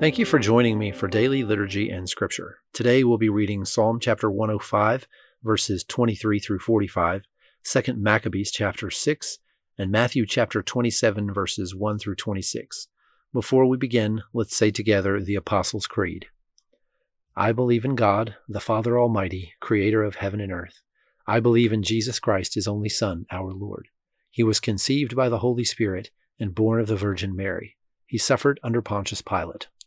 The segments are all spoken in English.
Thank you for joining me for daily liturgy and scripture. Today we'll be reading Psalm chapter 105, verses 23 through 45, 2 Maccabees chapter 6, and Matthew chapter 27, verses 1 through 26. Before we begin, let's say together the Apostles' Creed. I believe in God, the Father Almighty, creator of heaven and earth. I believe in Jesus Christ, his only Son, our Lord. He was conceived by the Holy Spirit and born of the Virgin Mary. He suffered under Pontius Pilate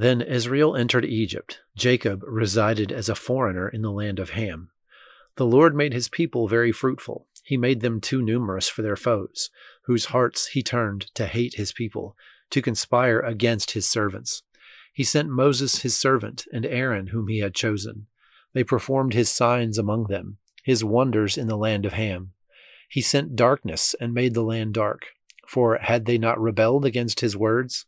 Then Israel entered Egypt. Jacob resided as a foreigner in the land of Ham. The Lord made his people very fruitful. He made them too numerous for their foes, whose hearts he turned to hate his people, to conspire against his servants. He sent Moses his servant, and Aaron whom he had chosen. They performed his signs among them, his wonders in the land of Ham. He sent darkness and made the land dark, for had they not rebelled against his words?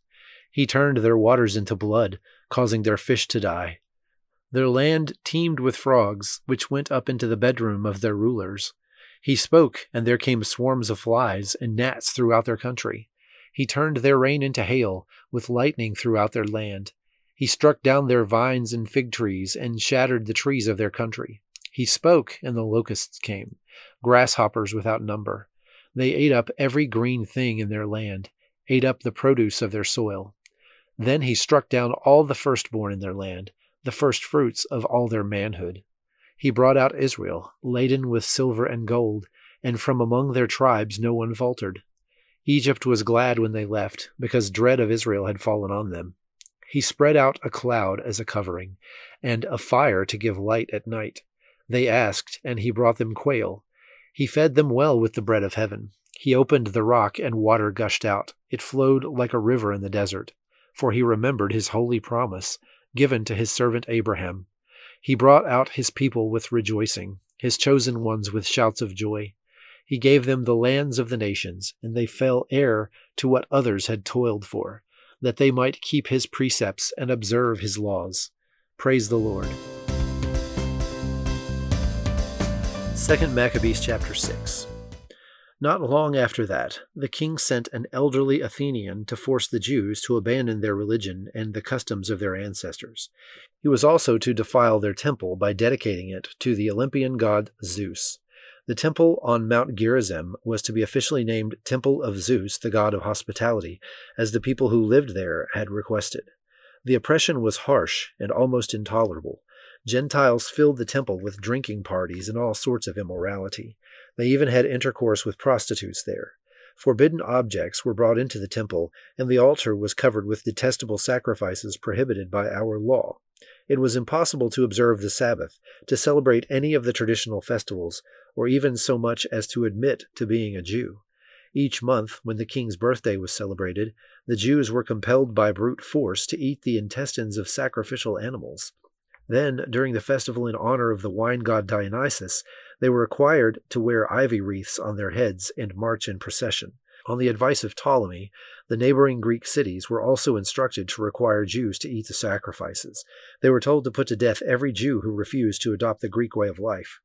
He turned their waters into blood, causing their fish to die. Their land teemed with frogs, which went up into the bedroom of their rulers. He spoke, and there came swarms of flies and gnats throughout their country. He turned their rain into hail, with lightning throughout their land. He struck down their vines and fig trees, and shattered the trees of their country. He spoke, and the locusts came, grasshoppers without number. They ate up every green thing in their land, ate up the produce of their soil. Then he struck down all the firstborn in their land, the firstfruits of all their manhood. He brought out Israel, laden with silver and gold, and from among their tribes no one faltered. Egypt was glad when they left, because dread of Israel had fallen on them. He spread out a cloud as a covering, and a fire to give light at night. They asked, and he brought them quail. He fed them well with the bread of heaven. He opened the rock, and water gushed out. It flowed like a river in the desert for he remembered his holy promise given to his servant Abraham. He brought out his people with rejoicing, his chosen ones with shouts of joy. He gave them the lands of the nations, and they fell heir to what others had toiled for, that they might keep his precepts and observe his laws. Praise the Lord. 2 Maccabees chapter 6. Not long after that, the king sent an elderly Athenian to force the Jews to abandon their religion and the customs of their ancestors. He was also to defile their temple by dedicating it to the Olympian god Zeus. The temple on Mount Gerizim was to be officially named Temple of Zeus, the god of hospitality, as the people who lived there had requested. The oppression was harsh and almost intolerable. Gentiles filled the temple with drinking parties and all sorts of immorality. They even had intercourse with prostitutes there. Forbidden objects were brought into the temple, and the altar was covered with detestable sacrifices prohibited by our law. It was impossible to observe the Sabbath, to celebrate any of the traditional festivals, or even so much as to admit to being a Jew. Each month, when the king's birthday was celebrated, the Jews were compelled by brute force to eat the intestines of sacrificial animals. Then, during the festival in honor of the wine god Dionysus, they were required to wear ivy wreaths on their heads and march in procession. On the advice of Ptolemy, the neighboring Greek cities were also instructed to require Jews to eat the sacrifices. They were told to put to death every Jew who refused to adopt the Greek way of life.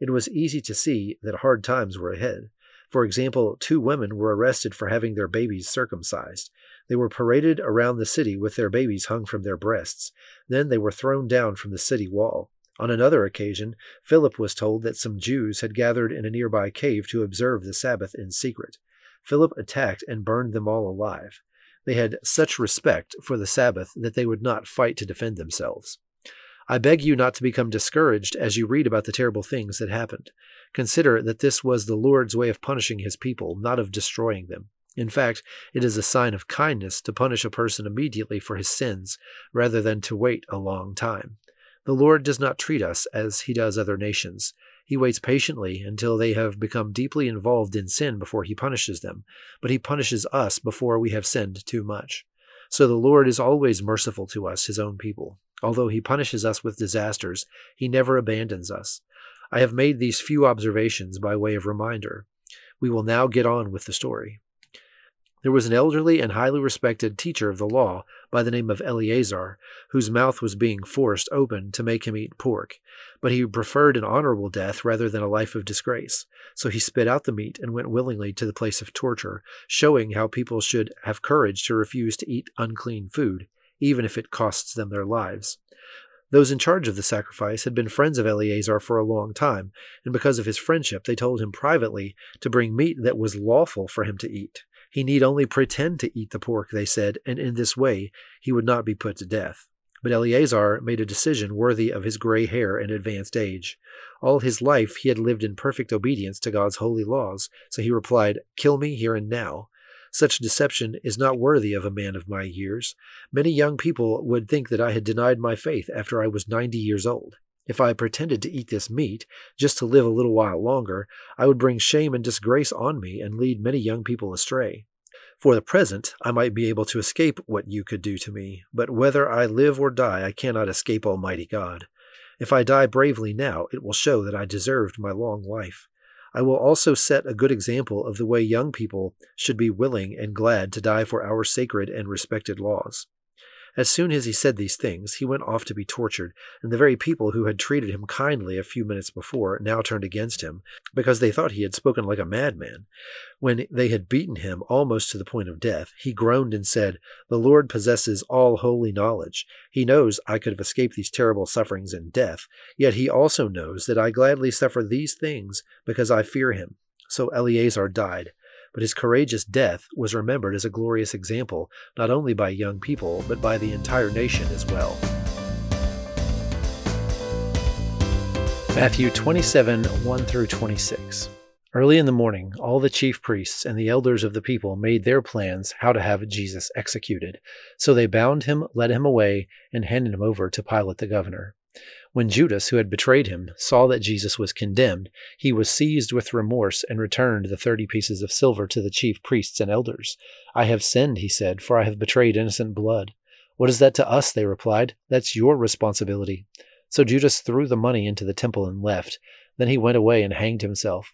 It was easy to see that hard times were ahead. For example, two women were arrested for having their babies circumcised. They were paraded around the city with their babies hung from their breasts. Then they were thrown down from the city wall. On another occasion, Philip was told that some Jews had gathered in a nearby cave to observe the Sabbath in secret. Philip attacked and burned them all alive. They had such respect for the Sabbath that they would not fight to defend themselves. I beg you not to become discouraged as you read about the terrible things that happened. Consider that this was the Lord's way of punishing his people, not of destroying them. In fact, it is a sign of kindness to punish a person immediately for his sins, rather than to wait a long time. The Lord does not treat us as he does other nations. He waits patiently until they have become deeply involved in sin before he punishes them, but he punishes us before we have sinned too much. So the Lord is always merciful to us, his own people. Although he punishes us with disasters, he never abandons us. I have made these few observations by way of reminder. We will now get on with the story. There was an elderly and highly respected teacher of the law by the name of Eleazar, whose mouth was being forced open to make him eat pork, but he preferred an honorable death rather than a life of disgrace. So he spit out the meat and went willingly to the place of torture, showing how people should have courage to refuse to eat unclean food, even if it costs them their lives. Those in charge of the sacrifice had been friends of Eleazar for a long time, and because of his friendship, they told him privately to bring meat that was lawful for him to eat. He need only pretend to eat the pork, they said, and in this way he would not be put to death. But Eleazar made a decision worthy of his gray hair and advanced age. All his life he had lived in perfect obedience to God's holy laws, so he replied, Kill me here and now. Such deception is not worthy of a man of my years. Many young people would think that I had denied my faith after I was ninety years old. If I pretended to eat this meat, just to live a little while longer, I would bring shame and disgrace on me and lead many young people astray. For the present, I might be able to escape what you could do to me, but whether I live or die, I cannot escape Almighty God. If I die bravely now, it will show that I deserved my long life. I will also set a good example of the way young people should be willing and glad to die for our sacred and respected laws. As soon as he said these things, he went off to be tortured, and the very people who had treated him kindly a few minutes before now turned against him, because they thought he had spoken like a madman. When they had beaten him almost to the point of death, he groaned and said, The Lord possesses all holy knowledge. He knows I could have escaped these terrible sufferings and death, yet he also knows that I gladly suffer these things because I fear him. So Eleazar died but his courageous death was remembered as a glorious example not only by young people, but by the entire nation as well. Matthew 27 1 through 26. Early in the morning, all the chief priests and the elders of the people made their plans how to have Jesus executed. So they bound him, led him away, and handed him over to Pilate the governor. When Judas, who had betrayed him, saw that Jesus was condemned, he was seized with remorse and returned the thirty pieces of silver to the chief priests and elders. I have sinned, he said, for I have betrayed innocent blood. What is that to us? They replied. That's your responsibility. So Judas threw the money into the temple and left. Then he went away and hanged himself.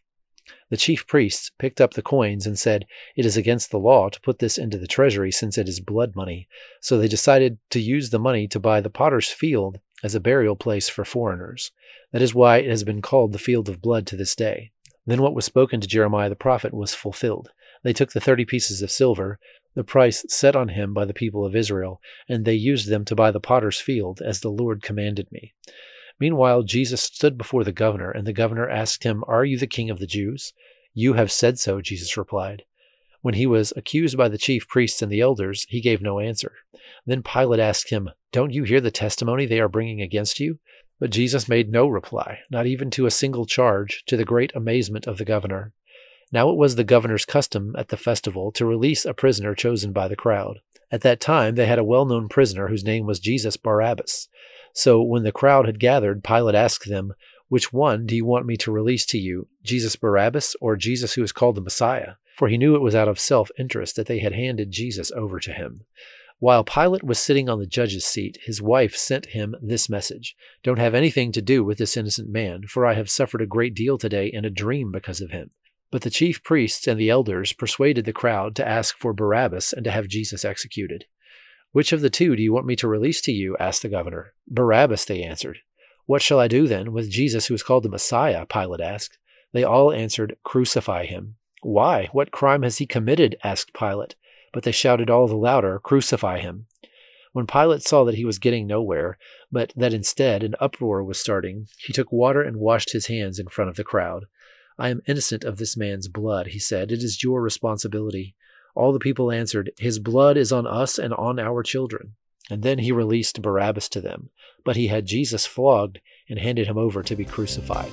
The chief priests picked up the coins and said, It is against the law to put this into the treasury since it is blood money. So they decided to use the money to buy the potter's field as a burial place for foreigners. That is why it has been called the field of blood to this day. Then what was spoken to Jeremiah the prophet was fulfilled. They took the thirty pieces of silver, the price set on him by the people of Israel, and they used them to buy the potter's field, as the Lord commanded me. Meanwhile, Jesus stood before the governor, and the governor asked him, Are you the king of the Jews? You have said so, Jesus replied. When he was accused by the chief priests and the elders, he gave no answer. Then Pilate asked him, Don't you hear the testimony they are bringing against you? But Jesus made no reply, not even to a single charge, to the great amazement of the governor. Now it was the governor's custom at the festival to release a prisoner chosen by the crowd. At that time they had a well known prisoner whose name was Jesus Barabbas. So when the crowd had gathered, Pilate asked them, Which one do you want me to release to you, Jesus Barabbas or Jesus who is called the Messiah? For he knew it was out of self interest that they had handed Jesus over to him. While Pilate was sitting on the judge's seat, his wife sent him this message Don't have anything to do with this innocent man, for I have suffered a great deal today in a dream because of him. But the chief priests and the elders persuaded the crowd to ask for Barabbas and to have Jesus executed. Which of the two do you want me to release to you? asked the governor. Barabbas, they answered. What shall I do then with Jesus who is called the Messiah? Pilate asked. They all answered, Crucify him. Why? What crime has he committed? asked Pilate. But they shouted all the louder, Crucify him. When Pilate saw that he was getting nowhere, but that instead an uproar was starting, he took water and washed his hands in front of the crowd. I am innocent of this man's blood, he said. It is your responsibility. All the people answered, His blood is on us and on our children. And then he released Barabbas to them. But he had Jesus flogged and handed him over to be crucified.